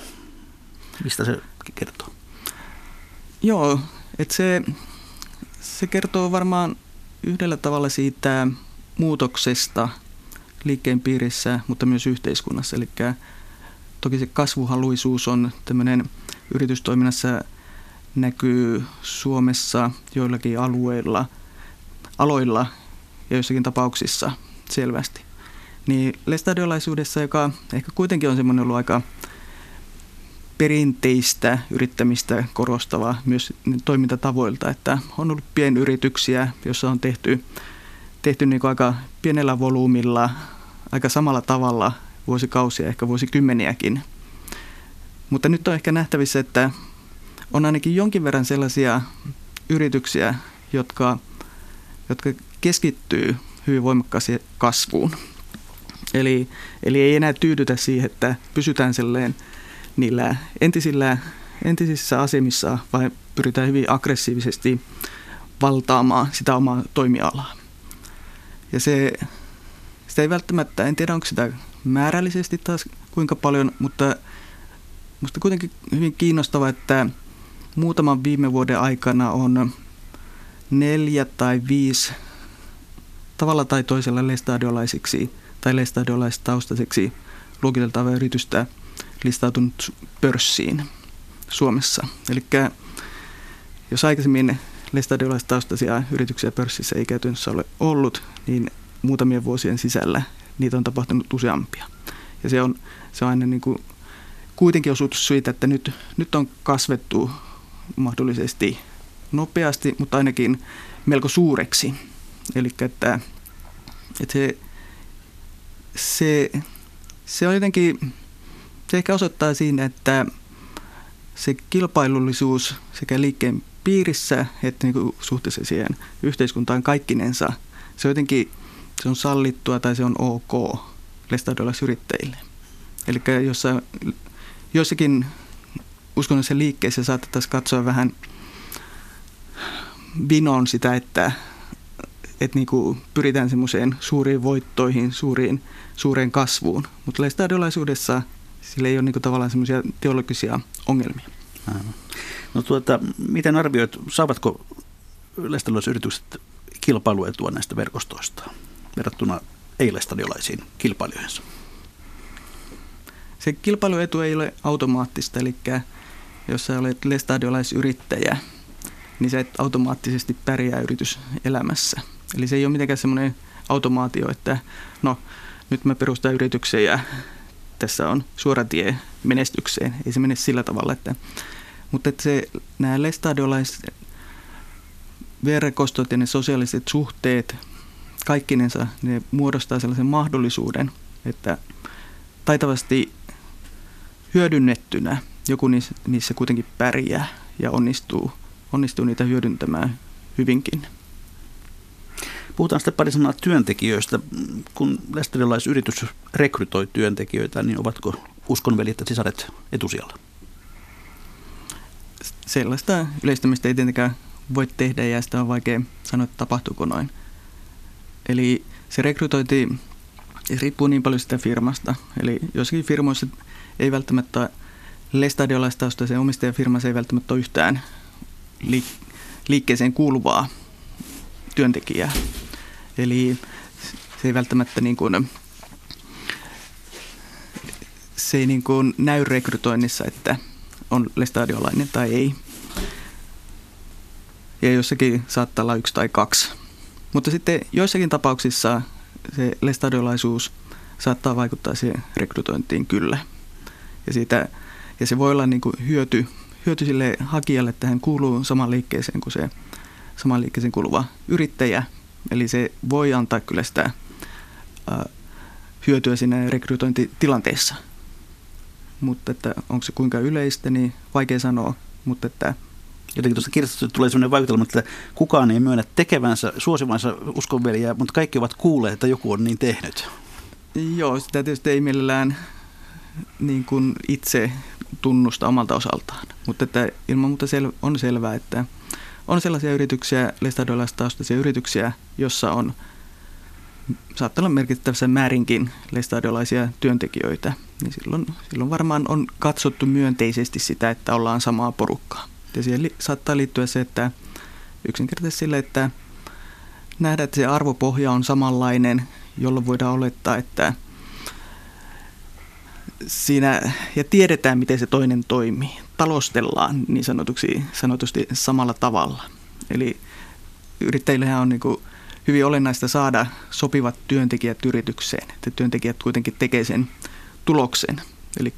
Mistä se kertoo? Joo, että se, se kertoo varmaan yhdellä tavalla siitä muutoksesta liikkeen piirissä, mutta myös yhteiskunnassa. Eli toki se kasvuhaluisuus on tämmöinen yritystoiminnassa näkyy Suomessa joillakin alueilla, aloilla ja joissakin tapauksissa selvästi. Niin lestadiolaisuudessa, joka ehkä kuitenkin on semmoinen ollut aika perinteistä yrittämistä korostava myös toimintatavoilta, että on ollut pienyrityksiä, joissa on tehty, tehty niin aika pienellä volyymilla, aika samalla tavalla vuosikausia, ehkä vuosikymmeniäkin. Mutta nyt on ehkä nähtävissä, että on ainakin jonkin verran sellaisia yrityksiä, jotka, jotka keskittyy hyvin voimakkaaseen kasvuun. Eli, eli ei enää tyydytä siihen, että pysytään silleen niillä entisillä, entisissä asemissa, vai pyritään hyvin aggressiivisesti valtaamaan sitä omaa toimialaa. Ja se, sitä ei välttämättä, en tiedä onko sitä määrällisesti taas kuinka paljon, mutta minusta kuitenkin hyvin kiinnostava, että muutaman viime vuoden aikana on neljä tai viisi tavalla tai toisella lestadiolaisiksi tai lestadiolaistaustaisiksi luokiteltavaa yritystä listautunut pörssiin Suomessa. Eli jos aikaisemmin lestadiolaistaustaisia yrityksiä pörssissä ei käytännössä ole ollut, niin muutamien vuosien sisällä niitä on tapahtunut useampia. Ja se on, se on aina niin kuin kuitenkin osuutus siitä, että nyt, nyt on kasvettu mahdollisesti nopeasti, mutta ainakin melko suureksi. Eli että, että se, se, se on jotenkin, se ehkä osoittaa siinä, että se kilpailullisuus sekä liikkeen piirissä että niin kuin suhteessa siihen yhteiskuntaan kaikkinensa, se on jotenkin se on sallittua tai se on ok lestadiolaisyrittäjille. Eli jossa, joissakin uskonnollisessa liikkeessä saatettaisiin katsoa vähän vinoon sitä, että, että niin kuin pyritään semmoiseen suuriin voittoihin, suuriin, suureen kasvuun. Mutta lestadiolaisuudessa sillä ei ole niin tavallaan semmoisia teologisia ongelmia. No tuota, miten arvioit, saavatko lestadiolaisyritykset kilpailuetua näistä verkostoista? verrattuna ei-lestadiolaisiin kilpailijoihinsa? Se kilpailuetu ei ole automaattista, eli jos sä olet lestadiolaisyrittäjä, niin sä et automaattisesti pärjää yrityselämässä. Eli se ei ole mitenkään semmoinen automaatio, että no nyt mä perustan yrityksen ja tässä on suora tie menestykseen. Ei se mene sillä tavalla, että, mutta että se, nämä lestadiolaiset verkostot ja ne sosiaaliset suhteet kaikkinensa ne muodostaa sellaisen mahdollisuuden, että taitavasti hyödynnettynä joku niissä, kuitenkin pärjää ja onnistuu, onnistuu niitä hyödyntämään hyvinkin. Puhutaan sitten pari sanaa työntekijöistä. Kun lesterilaisyritys rekrytoi työntekijöitä, niin ovatko uskonveljet ja sisaret etusijalla? Sellaista yleistämistä ei tietenkään voi tehdä ja sitä on vaikea sanoa, että tapahtuuko noin. Eli se rekrytointi riippuu niin paljon sitä firmasta. Eli jossakin firmoissa ei välttämättä lestadiolaistaustaisen omistajafirmassa ei välttämättä ole yhtään liikkeeseen kuuluvaa työntekijää. Eli se ei välttämättä niin kuin, se ei niin kuin näy rekrytoinnissa, että on lestadiolainen tai ei. Ja jossakin saattaa olla yksi tai kaksi mutta sitten joissakin tapauksissa se lestadiolaisuus saattaa vaikuttaa siihen rekrytointiin kyllä. Ja, siitä, ja se voi olla niin kuin hyöty, hyöty sille hakijalle, että hän kuuluu samaan liikkeeseen kuin se samaan liikkeeseen kuuluva yrittäjä, Eli se voi antaa kyllä sitä hyötyä siinä rekrytointitilanteessa. Mutta että onko se kuinka yleistä, niin vaikea sanoa. Mutta että Jotenkin tuosta kirjasta tulee sellainen vaikutelma, että kukaan ei myönnä tekevänsä suosivansa uskonveliä, mutta kaikki ovat kuulleet, että joku on niin tehnyt. Joo, sitä tietysti ei millään niin kuin itse tunnusta omalta osaltaan. Mutta että ilman muuta sel- on selvää, että on sellaisia yrityksiä, lestadiolaistaustaisia yrityksiä, jossa on saattaa olla merkittävässä määrinkin lestadiolaisia työntekijöitä, niin silloin, silloin varmaan on katsottu myönteisesti sitä, että ollaan samaa porukkaa. Ja siihen li- saattaa liittyä se, että yksinkertaisesti sille, että nähdään, että se arvopohja on samanlainen, jolloin voidaan olettaa, että – siinä, ja tiedetään, miten se toinen toimii. Talostellaan niin sanotuksi, sanotusti samalla tavalla. Eli yrittäjillähän on niin kuin hyvin olennaista saada sopivat työntekijät yritykseen, että työntekijät kuitenkin tekee sen tuloksen. Eli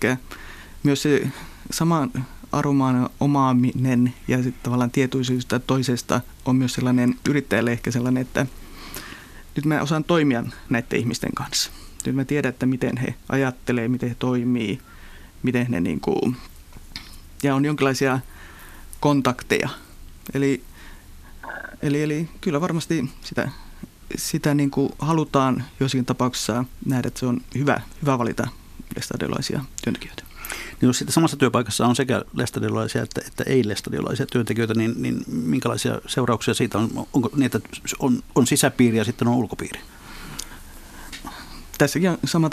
myös se saman aromaan omaaminen ja sitten tavallaan tietoisuus toisesta on myös sellainen yrittäjälle ehkä sellainen, että nyt mä osaan toimia näiden ihmisten kanssa. Nyt mä tiedän, että miten he ajattelee, miten he toimii, miten ne niin kuin, ja on jonkinlaisia kontakteja. Eli, eli, eli kyllä varmasti sitä, sitä niin kuin halutaan joissakin tapauksissa nähdä, että se on hyvä, hyvä valita lestadiolaisia työntekijöitä. Niin jos sitten samassa työpaikassa on sekä lestadiolaisia että, että ei-lestadiolaisia työntekijöitä, niin, niin minkälaisia seurauksia siitä on? Onko niin, että on, on sisäpiiri ja sitten on ulkopiiri? tässäkin on sama,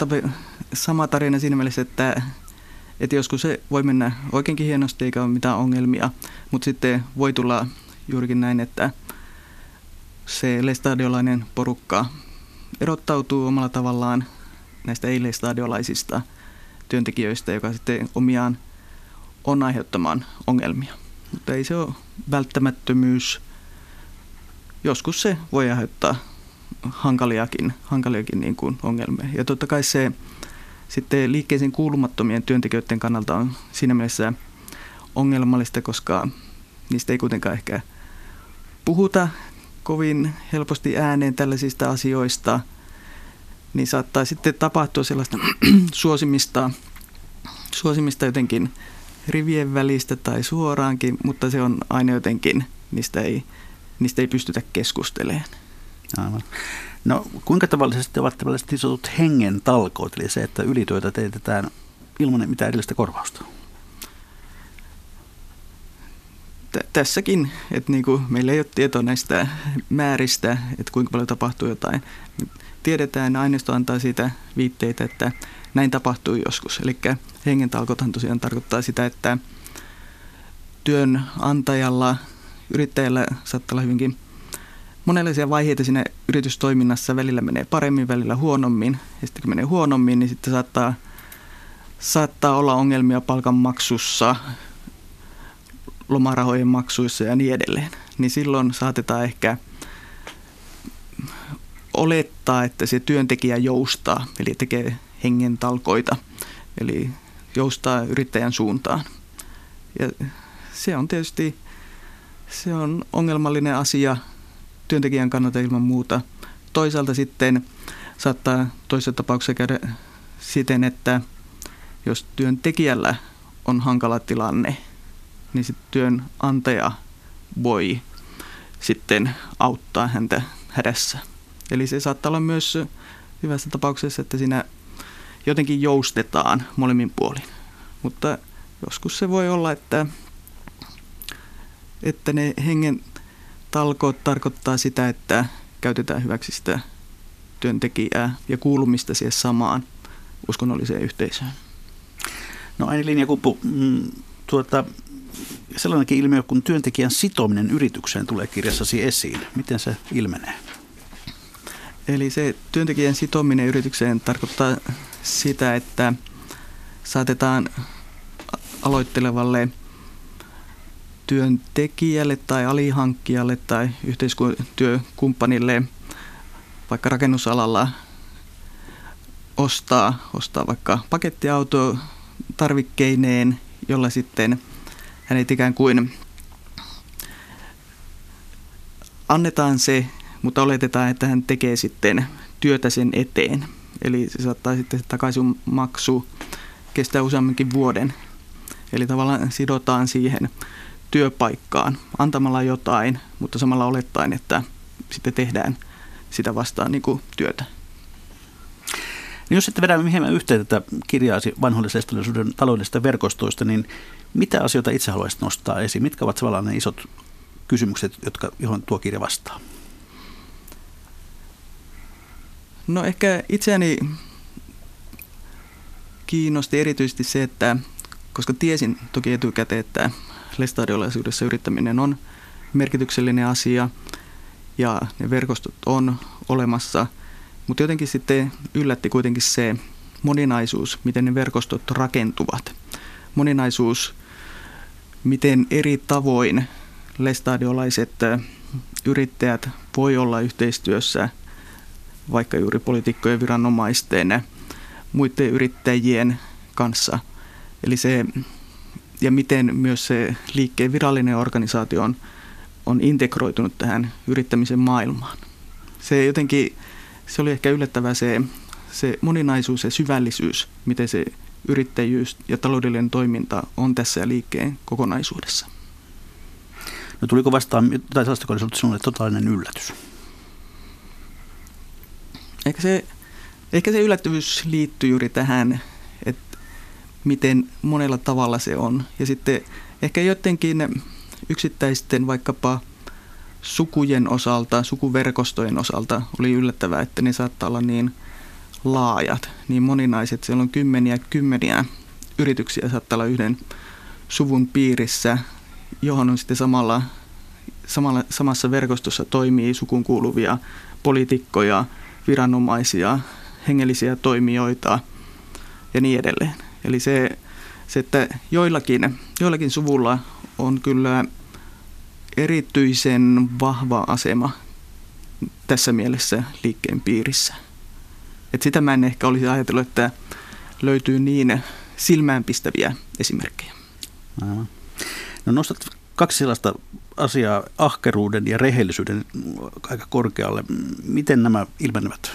sama tarina siinä mielessä, että, että joskus se voi mennä oikeinkin hienosti eikä ole mitään ongelmia, mutta sitten voi tulla juurikin näin, että se lestadiolainen porukka erottautuu omalla tavallaan näistä ei-lestadiolaisista työntekijöistä, joka sitten omiaan on aiheuttamaan ongelmia. Mutta ei se ole välttämättömyys. Joskus se voi aiheuttaa hankaliakin, hankaliakin niin kuin ongelmia. Ja totta kai se sitten liikkeeseen kuulumattomien työntekijöiden kannalta on siinä mielessä ongelmallista, koska niistä ei kuitenkaan ehkä puhuta kovin helposti ääneen tällaisista asioista, niin saattaa sitten tapahtua sellaista suosimista, suosimista jotenkin rivien välistä tai suoraankin, mutta se on aina jotenkin, niistä ei, niistä ei pystytä keskustelemaan. Aivan. No kuinka tavallisesti ovat tällaiset sanotut hengen talkoot, eli se, että ylityötä teetetään ilman mitään edellistä korvausta? tässäkin, että niinku, meillä ei ole tietoa näistä määristä, että kuinka paljon tapahtuu jotain. Tiedetään, aineisto antaa siitä viitteitä, että näin tapahtuu joskus. Eli hengen talkothan tosiaan tarkoittaa sitä, että työnantajalla, yrittäjällä saattaa olla hyvinkin monenlaisia vaiheita siinä yritystoiminnassa. Välillä menee paremmin, välillä huonommin. Ja sitten kun menee huonommin, niin sitten saattaa, saattaa olla ongelmia palkanmaksussa, lomarahojen maksuissa ja niin edelleen. Niin silloin saatetaan ehkä olettaa, että se työntekijä joustaa, eli tekee hengen talkoita, eli joustaa yrittäjän suuntaan. Ja se on tietysti se on ongelmallinen asia työntekijän kannalta ilman muuta. Toisaalta sitten saattaa toisessa tapauksessa käydä siten, että jos työntekijällä on hankala tilanne, niin sitten työnantaja voi sitten auttaa häntä hädässä. Eli se saattaa olla myös hyvässä tapauksessa, että siinä jotenkin joustetaan molemmin puolin. Mutta joskus se voi olla, että, että ne hengen talkoot tarkoittaa sitä, että käytetään hyväksi sitä työntekijää ja kuulumista siihen samaan uskonnolliseen yhteisöön. No Aini Linjakuppu, mm, tuota, sellainenkin ilmiö kuin työntekijän sitominen yritykseen tulee kirjassasi esiin. Miten se ilmenee? Eli se työntekijän sitominen yritykseen tarkoittaa sitä, että saatetaan aloittelevalle työntekijälle tai alihankkijalle tai yhteistyökumppanille vaikka rakennusalalla ostaa, ostaa vaikka pakettiauto tarvikkeineen, jolla sitten hänet ikään kuin annetaan se mutta oletetaan, että hän tekee sitten työtä sen eteen. Eli se saattaa sitten takaisin maksu kestää useammankin vuoden. Eli tavallaan sidotaan siihen työpaikkaan antamalla jotain, mutta samalla olettaen, että sitten tehdään sitä vastaan niin kuin työtä. Niin jos sitten vedämme hieman yhteen tätä kirjaasi vanhollisestalisuuden taloudellisista verkostoista, niin mitä asioita itse haluaisit nostaa esiin? Mitkä ovat tavallaan ne isot kysymykset, jotka, johon tuo kirja vastaa? No ehkä itseäni kiinnosti erityisesti se, että koska tiesin toki etukäteen, että lestadiolaisuudessa yrittäminen on merkityksellinen asia ja ne verkostot on olemassa, mutta jotenkin sitten yllätti kuitenkin se moninaisuus, miten ne verkostot rakentuvat. Moninaisuus, miten eri tavoin lestadiolaiset yrittäjät voi olla yhteistyössä vaikka juuri poliitikkojen, viranomaisten, muiden yrittäjien kanssa. Eli se, ja miten myös se liikkeen virallinen organisaatio on, on integroitunut tähän yrittämisen maailmaan. Se jotenkin, se oli ehkä yllättävää se, se moninaisuus ja syvällisyys, miten se yrittäjyys ja taloudellinen toiminta on tässä liikkeen kokonaisuudessa. No tuliko vastaan, tai sellaista oli sinulle totaalinen yllätys? Ehkä se, ehkä se yllättävyys liittyy juuri tähän, miten monella tavalla se on. Ja sitten ehkä jotenkin yksittäisten vaikkapa sukujen osalta, sukuverkostojen osalta oli yllättävää, että ne saattaa olla niin laajat, niin moninaiset. Siellä on kymmeniä kymmeniä yrityksiä saattaa olla yhden suvun piirissä, johon on sitten samalla, samalla, samassa verkostossa toimii sukun kuuluvia poliitikkoja, viranomaisia, hengellisiä toimijoita ja niin edelleen. Eli se, se että joillakin, joillakin suvulla on kyllä erityisen vahva asema tässä mielessä liikkeen piirissä. Et sitä mä en ehkä olisi ajatellut, että löytyy niin silmäänpistäviä esimerkkejä. No nostat kaksi sellaista asiaa, ahkeruuden ja rehellisyyden aika korkealle. Miten nämä ilmenevät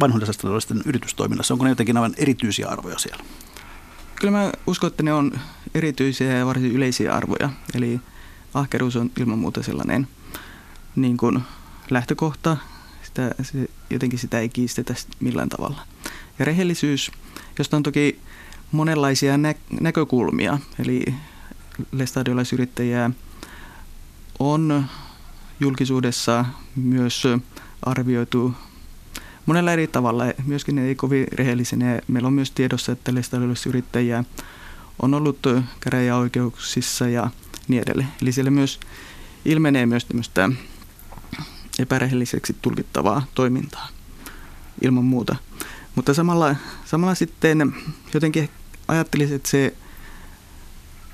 vanhoillisesta yritystoiminnassa? Onko ne jotenkin aivan erityisiä arvoja siellä? Kyllä mä uskon, että ne on erityisiä ja varsin yleisiä arvoja. Eli ahkeruus on ilman muuta sellainen niin kuin lähtökohta. Sitä, se, jotenkin sitä ei kiistetä millään tavalla. Ja rehellisyys, josta on toki monenlaisia nä- näkökulmia. Eli lestadiolaisyrittäjiä on julkisuudessa myös arvioitu monella eri tavalla. Myöskin ne ei kovin rehellisenä. Meillä on myös tiedossa, että lestadiolaisyrittäjiä on ollut käräjäoikeuksissa ja niin edelleen. Eli siellä myös ilmenee myös tämmöistä epärehelliseksi tulkittavaa toimintaa ilman muuta. Mutta samalla, samalla sitten jotenkin ajattelisin, että se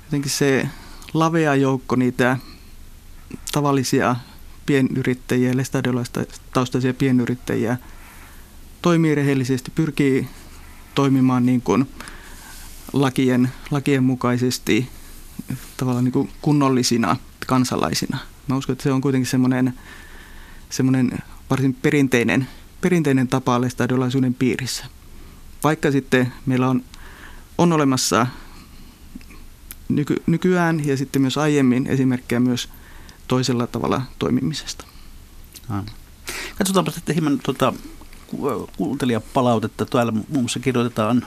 jotenkin se lavea joukko niitä tavallisia pienyrittäjiä, lestadiolaista taustaisia pienyrittäjiä toimii rehellisesti, pyrkii toimimaan niin kuin lakien, lakien mukaisesti tavallaan niin kuin kunnollisina kansalaisina. Mä uskon, että se on kuitenkin semmoinen, semmoinen varsin perinteinen, perinteinen tapa lestadiolaisuuden piirissä. Vaikka sitten meillä on, on olemassa nyky, nykyään ja sitten myös aiemmin esimerkkejä myös toisella tavalla toimimisesta. Katsotaanpa sitten hieman tuota, kuuntelijapalautetta. Täällä muun muassa kirjoitetaan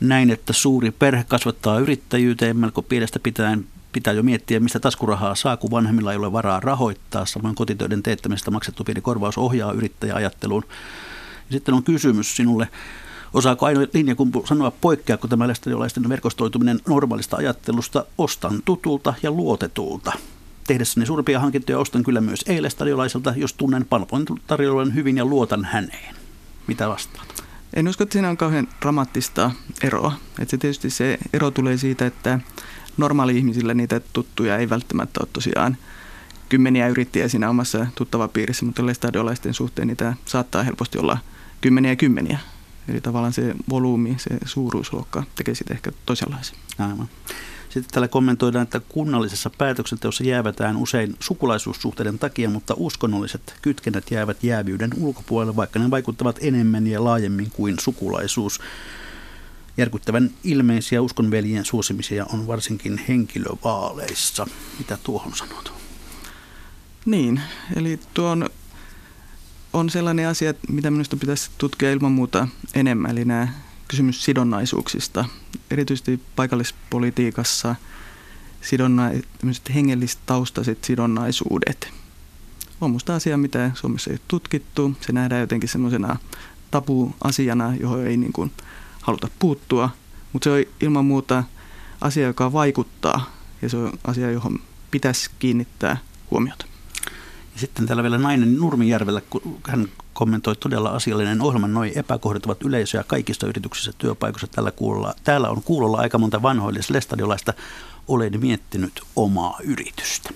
näin, että suuri perhe kasvattaa yrittäjyyteen melko pienestä pitäen pitää jo miettiä, mistä taskurahaa saa, kun vanhemmilla ei ole varaa rahoittaa. Samoin kotitöiden teettämistä maksettu pieni korvaus ohjaa yrittäjäajatteluun. Ja sitten on kysymys sinulle, Osaako ainoa linjakumpu sanoa, poikkeako tämä lestadiolaisten verkostoituminen normaalista ajattelusta, ostan tutulta ja luotetulta? Tehdessäni suurempia hankintoja ostan kyllä myös eilestadiolaiselta, jos tunnen palvelun hyvin ja luotan häneen. Mitä vastaat? En usko, että siinä on kauhean dramaattista eroa. Että se tietysti se ero tulee siitä, että normaali-ihmisillä niitä tuttuja ei välttämättä ole tosiaan kymmeniä yrittäjiä siinä omassa tuttavapiirissä, mutta lestadiolaisten suhteen niitä saattaa helposti olla kymmeniä ja kymmeniä. Eli tavallaan se volyymi, se suuruusluokka tekee sitä ehkä toisenlaisen. Aivan. Sitten täällä kommentoidaan, että kunnallisessa päätöksenteossa jäävätään usein sukulaisuussuhteiden takia, mutta uskonnolliset kytkennät jäävät jäävyyden ulkopuolelle, vaikka ne vaikuttavat enemmän ja laajemmin kuin sukulaisuus. Järkyttävän ilmeisiä uskonveljien suosimisia on varsinkin henkilövaaleissa. Mitä tuohon sanot? Niin, eli tuon on sellainen asia, mitä minusta pitäisi tutkia ilman muuta enemmän, eli nämä kysymys sidonnaisuuksista. Erityisesti paikallispolitiikassa sidonna, hengelliset taustaiset sidonnaisuudet on minusta asia, mitä Suomessa ei ole tutkittu. Se nähdään jotenkin semmoisena tabu-asiana, johon ei niin kuin haluta puuttua, mutta se on ilman muuta asia, joka vaikuttaa ja se on asia, johon pitäisi kiinnittää huomiota. Ja sitten täällä vielä nainen Nurmijärvellä, kun hän kommentoi todella asiallinen ohjelma. Noi epäkohdat ovat yleisöjä kaikista yrityksissä työpaikoissa. Tällä kuulolla, täällä on kuulolla aika monta vanhoillis lestadiolaista. Olen miettinyt omaa yritystä.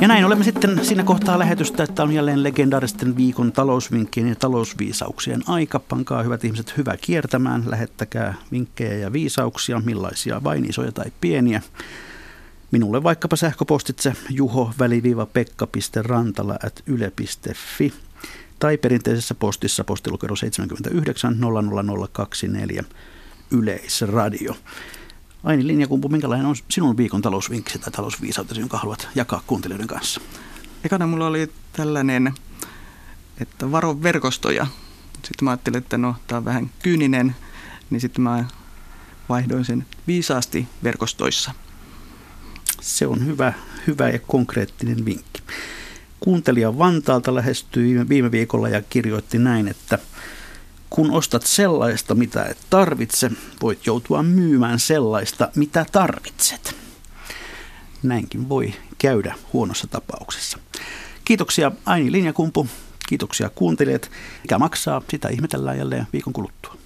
Ja näin olemme sitten siinä kohtaa lähetystä, että on jälleen legendaaristen viikon talousvinkkien ja talousviisauksien aika. Pankaa hyvät ihmiset hyvä kiertämään, lähettäkää vinkkejä ja viisauksia, millaisia vain isoja tai pieniä. Minulle vaikkapa sähköpostitse juho-pekka.rantala at yle.fi tai perinteisessä postissa postilukero 79 00024 Yleisradio. Aini Linjakumpu, minkälainen on sinun viikon talousvinkki tai talousviisautesi, jonka haluat jakaa kuuntelijoiden kanssa? Ekana mulla oli tällainen, että varo verkostoja. Sitten mä ajattelin, että no, tämä on vähän kyyninen, niin sitten mä vaihdoin sen viisaasti verkostoissa. Se on hyvä, hyvä ja konkreettinen vinkki. Kuuntelija Vantaalta lähestyi viime viikolla ja kirjoitti näin, että kun ostat sellaista, mitä et tarvitse, voit joutua myymään sellaista, mitä tarvitset. Näinkin voi käydä huonossa tapauksessa. Kiitoksia Aini Linjakumpu, kiitoksia kuuntelijat. Mikä maksaa, sitä ihmetellään jälleen viikon kuluttua.